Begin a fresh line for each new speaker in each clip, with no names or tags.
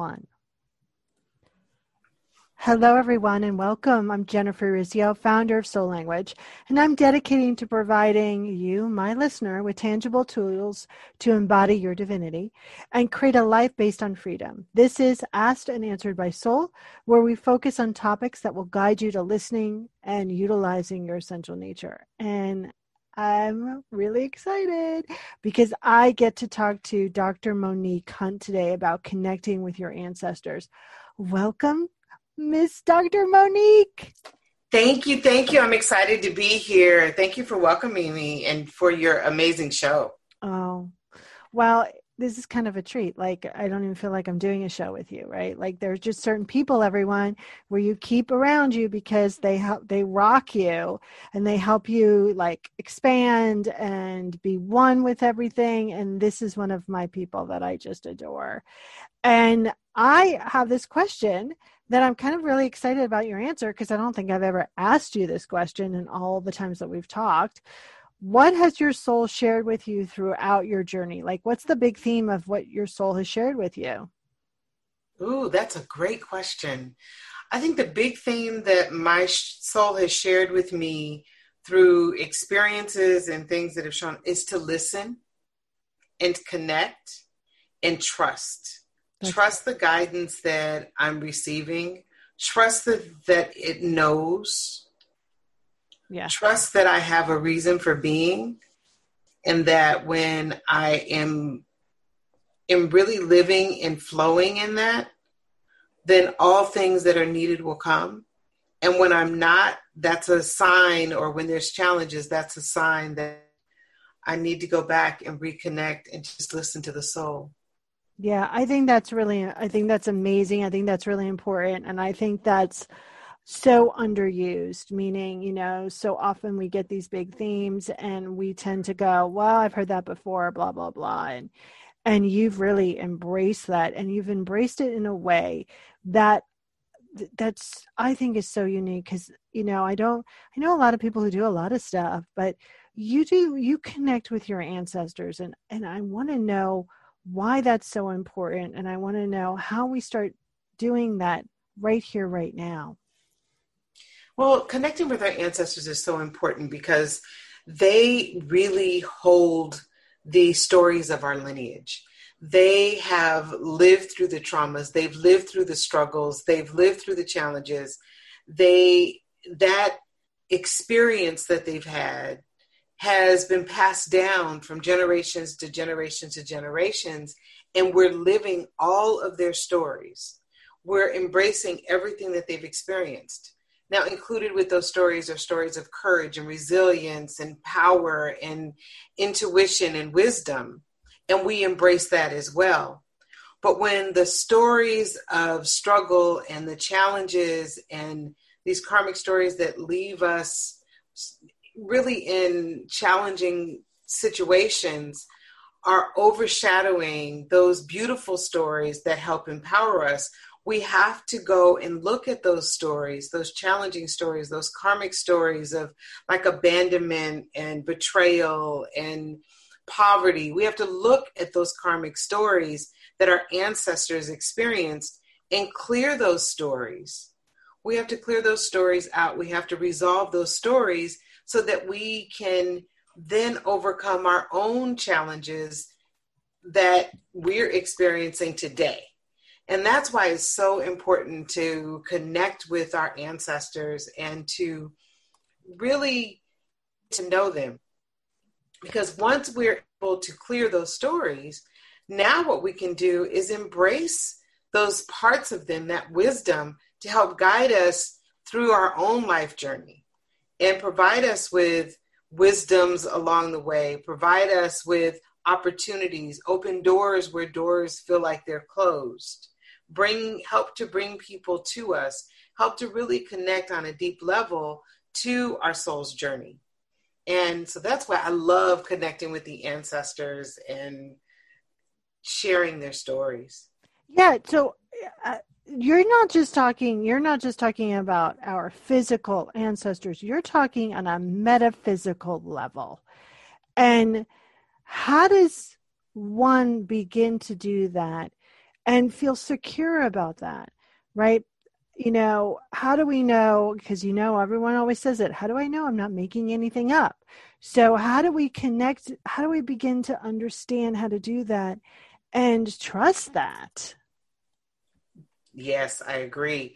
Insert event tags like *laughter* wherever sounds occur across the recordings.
one. Hello, everyone, and welcome. I'm Jennifer Urezzio, founder of Soul Language, and I'm dedicating to providing you, my listener, with tangible tools to embody your divinity and create a life based on freedom. This is Asked and Answered by Soul, where we focus on topics that will guide you to listening and utilizing your essential nature. And I'm really excited because I get to talk to Dr. Monique Hunt today about connecting with your ancestors. Welcome Miss Dr. Monique.
Thank you. Thank you. I'm excited to be here. Thank you for welcoming me and for your amazing show.
Oh, well, this is kind of a treat. Like, I don't even feel like I'm doing a show with you, right? Like, there's just certain people, everyone, where you keep around you because they help, they rock you and they help you like expand and be one with everything. And this is one of my people that I just adore. And I have this question that I'm kind of really excited about your answer because I don't think I've ever asked you this question in all the times that we've talked. What has your soul shared with you throughout your journey? Like, what's the big theme of what your soul has shared with you?
Ooh, that's a great question. I think the big theme that my soul has shared with me through experiences and things that have shown is to listen and connect and trust Okay. Trust the guidance that I'm receiving. Trust that, that it knows. Yeah. Trust that I have a reason for being. And that when I am am really living and flowing in that, then all things that are needed will come. And when I'm not, that's a sign, or when there's challenges, that's a sign that I need to go back and reconnect and just listen to the soul.
Yeah, I think that's really, I think that's amazing. I think that's really important. And I think that's so underused, meaning, you know, so often we get these big themes and we tend to go, well, I've heard that before, blah, blah, blah. And, and you've really embraced that and you've embraced it in a way that that's i think is so unique because you know i don't i know a lot of people who do a lot of stuff but you do you connect with your ancestors and and i want to know why that's so important. And I want to know how we start doing that right here, right now.
Well, connecting with our ancestors is so important because they really hold the stories of our lineage. They have lived through the traumas, they've lived through the struggles, they've lived through the challenges. They that experience that they've had has been passed down from generations to generations to generations, and we're living all of their stories. We're embracing everything that they've experienced. Now, included with those stories are stories of courage and resilience and power and intuition and wisdom, and we embrace that as well. But when the stories of struggle and the challenges and these karmic stories that leave us really in challenging situations are overshadowing those beautiful stories that help empower us, we have to go and look at those stories, those challenging stories, those karmic stories of like abandonment and betrayal and poverty. We have to look at those karmic stories that our ancestors experienced and clear those stories. We have to clear those stories out. We have to resolve those stories so that we can then overcome our own challenges that we're experiencing today. And that's why it's so important to connect with our ancestors and to really to know them. Because once we're able to clear those stories, now what we can do is embrace those parts of them, that wisdom, to help guide us through our own life journey and provide us with wisdoms along the way, provide us with opportunities, open doors where doors feel like they're closed, bring help to bring people to us, help to really connect on a deep level to our soul's journey. And so that's why I love connecting with the ancestors and sharing their stories.
Yeah, so uh, you're not just talking you're not just talking about our physical ancestors you're talking on a metaphysical level and how does one begin to do that and feel secure about that, right? You know, how do we know? Because you know, everyone always says it. How do I know I'm not making anything up? So, how do we connect? How do we begin to understand how to do that and trust that?
Yes, I agree.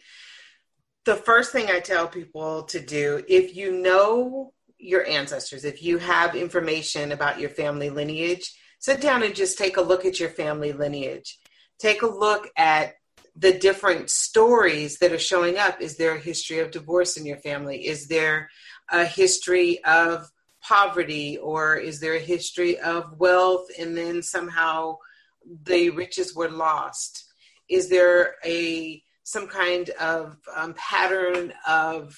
The first thing I tell people to do, if you know your ancestors, if you have information about your family lineage, sit down and just take a look at your family lineage. Take a look at the different stories that are showing up. Is there a history of divorce in your family? Is there a history of poverty or is there a history of wealth and then somehow the riches were lost? Is there a some kind of um, pattern of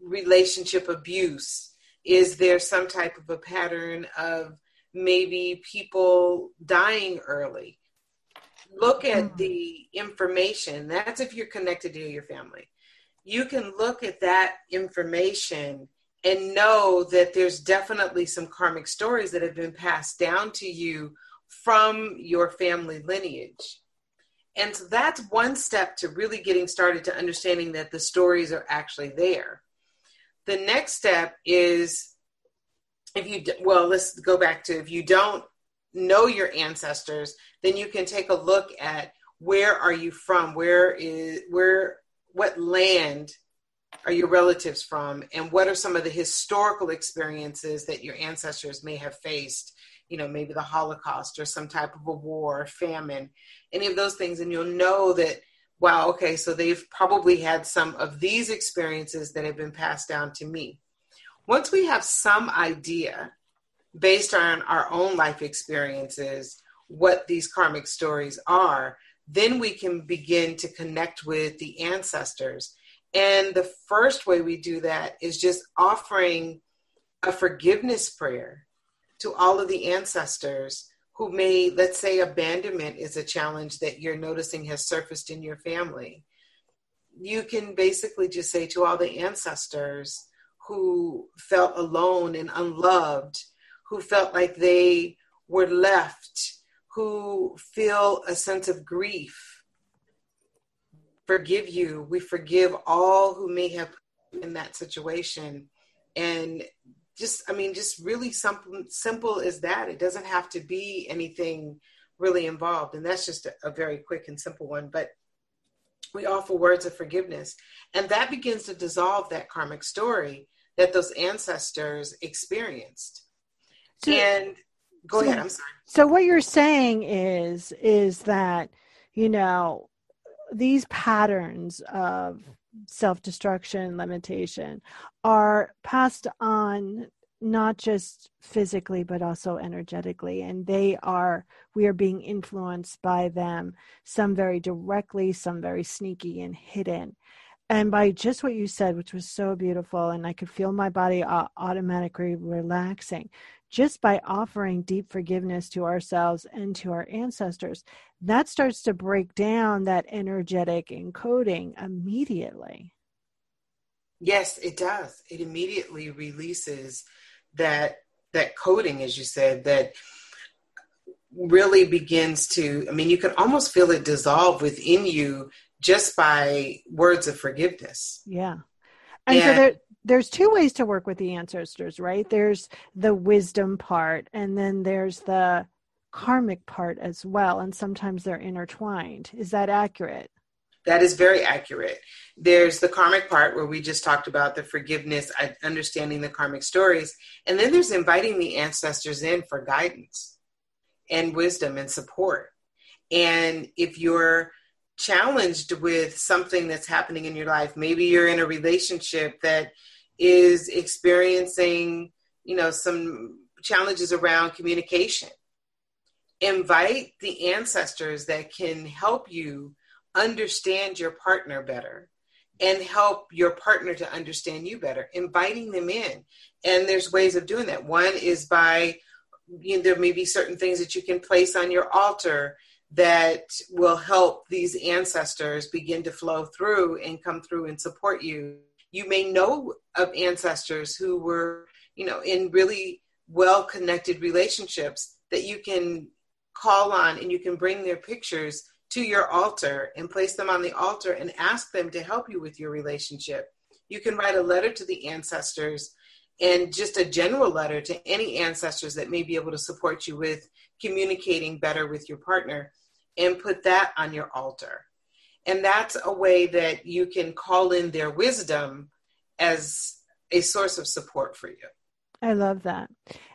relationship abuse? Is there some type of a pattern of maybe people dying early? Look at mm-hmm. the information. That's if you're connected to your family. You can look at that information and know that there's definitely some karmic stories that have been passed down to you from your family lineage. And so that's one step to really getting started to understanding that the stories are actually there. The next step is if you, well, let's go back to if you don't know your ancestors, then you can take a look at where are you from? Where is, where, what land are your relatives from? And what are some of the historical experiences that your ancestors may have faced? you know, maybe the Holocaust or some type of a war, famine, any of those things, and you'll know that, wow, okay, so they've probably had some of these experiences that have been passed down to me. Once we have some idea based on our own life experiences what these karmic stories are, then we can begin to connect with the ancestors. And the first way we do that is just offering a forgiveness prayer to all of the ancestors who may, let's say, abandonment is a challenge that you're noticing has surfaced in your family. You can basically just say to all the ancestors who felt alone and unloved, who felt like they were left, who feel a sense of grief, forgive you. We forgive all who may have been in that situation. And just i mean just really simple simple as that. It doesn't have to be anything really involved. And that's just a, a very quick and simple one. But we offer words of forgiveness. And that begins to dissolve that karmic story that those ancestors experienced so, and go so, ahead i'm sorry.
so what you're saying is is that you know these patterns of self destruction, limitation are passed on not just physically but also energetically and they are we are being influenced by them some very directly some very sneaky and hidden. And by just what you said which was so beautiful and i could feel my body automatically relaxing just by offering deep forgiveness to ourselves and to our ancestors that starts to break down that energetic encoding immediately.
Yes, it does. It immediately releases that that coding, as you said, that really begins to. I mean, you can almost feel it dissolve within you just by words of forgiveness.
Yeah, and, and so there, there's two ways to work with the ancestors, right? There's the wisdom part, and then there's the karmic part as well, and sometimes they're intertwined. Is that accurate?
That is very accurate. There's the karmic part where we just talked about the forgiveness, understanding the karmic stories. And then there's inviting the ancestors in for guidance and wisdom and support. And if you're challenged with something that's happening in your life, maybe you're in a relationship that is experiencing, you know, some challenges around communication. Invite the ancestors that can help you understand your partner better and help your partner to understand you better. Inviting them in. And there's ways of doing that. One is by you know there may be certain things that you can place on your altar that will help these ancestors begin to flow through and come through and support you you may know of ancestors who were you know in really well connected relationships that you can call on and you can bring their pictures to your altar and place them on the altar and ask them to help you with your relationship. You can write a letter to the ancestors and just a general letter to any ancestors that may be able to support you with communicating better with your partner and put that on your altar. And that's a way that you can call in their wisdom as a source of support for you.
I love that.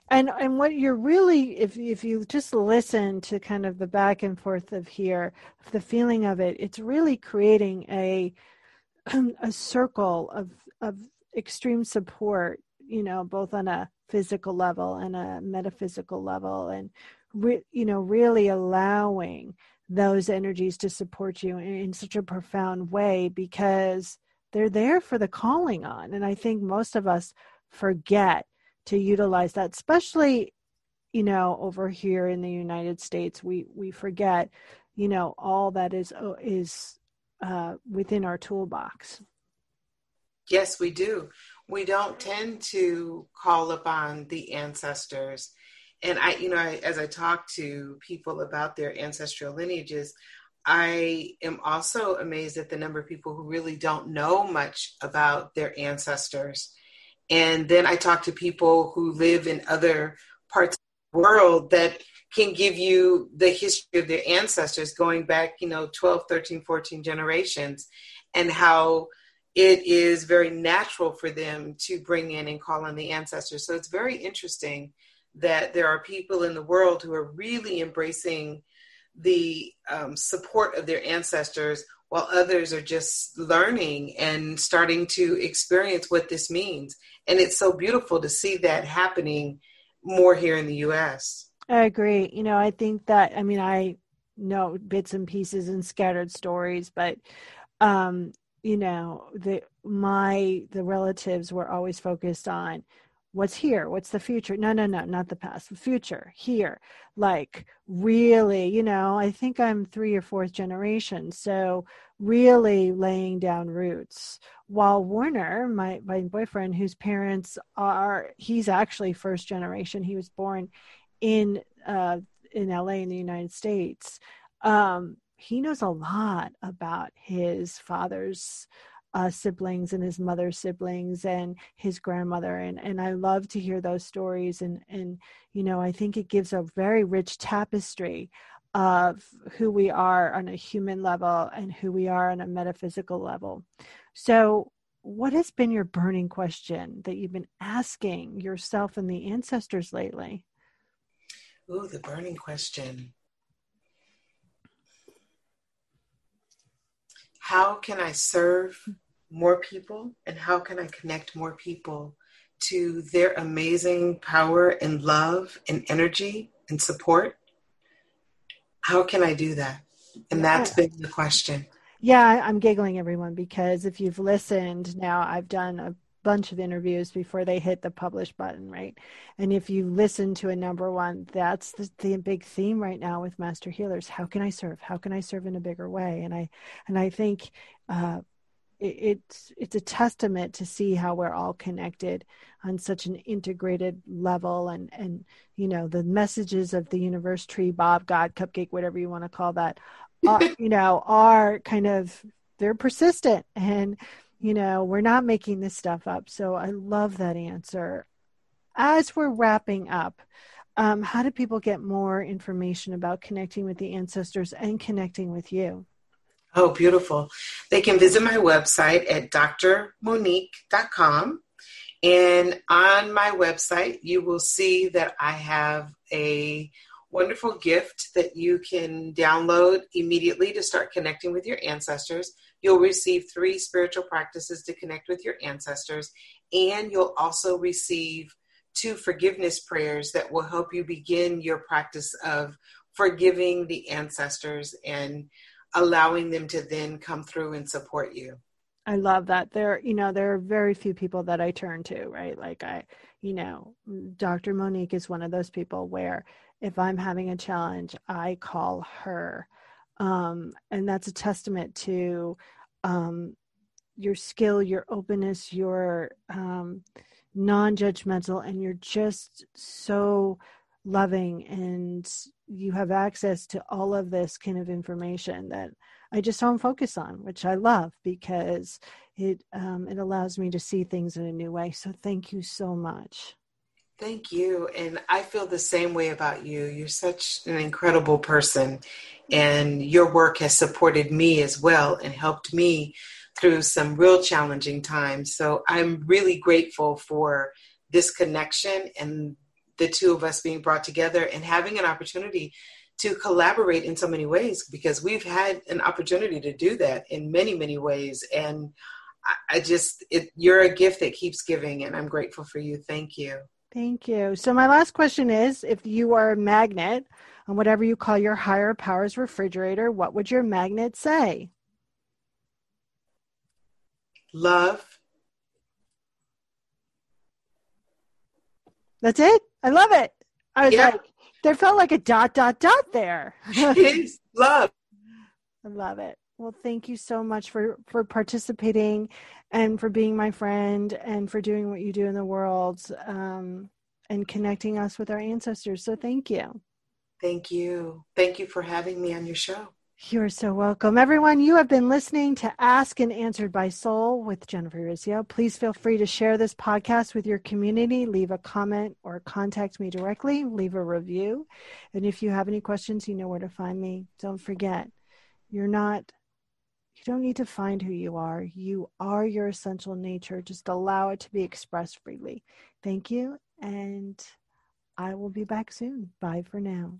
And and what you're really if if you just listen to kind of the back and forth of here, the feeling of it, it's really creating a *clears throat* a circle of of extreme support, you know, both on a physical level and a metaphysical level and re, you know, really allowing those energies to support you in, in such a profound way because they're there for the calling on. And I think most of us forget to utilize that especially you know over here in the united states we we forget you know all that is uh, is uh, within our toolbox.
Yes we do. We don't tend to call upon the ancestors and i you know I, as i talk to people about their ancestral lineages i am also amazed at the number of people who really don't know much about their ancestors and then I talk to people who live in other parts of the world that can give you the history of their ancestors going back, you know, 12, 13, 14 generations, and how it is very natural for them to bring in and call on the ancestors. So it's very interesting that there are people in the world who are really embracing the um, support of their ancestors while others are just learning and starting to experience what this means. And it's so beautiful to see that happening more here in the US.
I agree. You know, I think that, I mean, I know bits and pieces and scattered stories, but, um, you know, the, my, the relatives were always focused on what's here? What's the future? No no no not the past the future here. Like really you know i think i'm three or fourth generation so really laying down roots. While warner my my boyfriend whose parents are he's actually first generation. He was born in uh in la in the united states. Um he knows a lot about his father's uh, siblings and his mother's siblings and his grandmother and and I love to hear those stories and and you know I think it gives a very rich tapestry of who we are on a human level and who we are on a metaphysical level. So what has been your burning question that you've been asking yourself and the ancestors lately?
Ooh, the burning question. How can I serve more people and how can I connect more people to their amazing power and love and energy and support? How can I do that? And that's been the question.
Yeah, I'm giggling everyone because if you've listened now, I've done a bunch of interviews before they hit the publish button, right? And if you listen to a number one, that's the, the big theme right now with master healers. How can I serve? How can I serve in a bigger way? And I and I think uh, it, it's it's a testament to see how we're all connected on such an integrated level, and and you know the messages of the universe, tree, Bob, God, cupcake, whatever you want to call that, are, you know, are kind of they're persistent and you know, we're not making this stuff up. So I love that answer. As we're wrapping up, um, how do people get more information about connecting with the ancestors and connecting with you?
Oh, beautiful. They can visit my website at drmonique.com. And on my website, you will see that I have a wonderful gift that you can download immediately to start connecting with your ancestors. You'll receive three spiritual practices to connect with your ancestors, and you'll also receive two forgiveness prayers that will help you begin your practice of forgiving the ancestors and allowing them to then come through and support you.
I love that. There, you know, there are very few people that I turn to, right? Like I, you know, Dr. Monique is one of those people where if I'm having a challenge, I call her. Um, and that's a testament to um, your skill, your openness, your um, non judgmental, and you're just so loving and you have access to all of this kind of information that I just don't focus on, which I love because it um, it allows me to see things in a new way. So thank you so much.
Thank you. And I feel the same way about you. You're such an incredible person, and your work has supported me as well and helped me through some real challenging times. So I'm really grateful for this connection and the two of us being brought together and having an opportunity to collaborate in so many ways because we've had an opportunity to do that in many, many ways. And I just, it, you're a gift that keeps giving, and I'm grateful for you. Thank you.
Thank you. So, my last question is if you are a magnet on whatever you call your higher powers refrigerator, what would your magnet say?
Love.
That's it? I love it. I was yeah. like, there felt like a dot, dot, dot there. *laughs*
it is love.
I love it. Well, thank you so much for for participating, and for being my friend, and for doing what you do in the world, um, and connecting us with our ancestors. So, thank you.
Thank you. Thank you for having me on your show.
You're so welcome. Everyone, you have been listening to Ask and Answered by Soul with Jennifer Urezzio. Please feel free to share this podcast with your community, leave a comment or contact me directly, leave a review. And if you have any questions, you know where to find me. Don't forget, you're not you don't need to find who you are. You are your essential nature. Just allow it to be expressed freely. Thank you. And I will be back soon. Bye for now.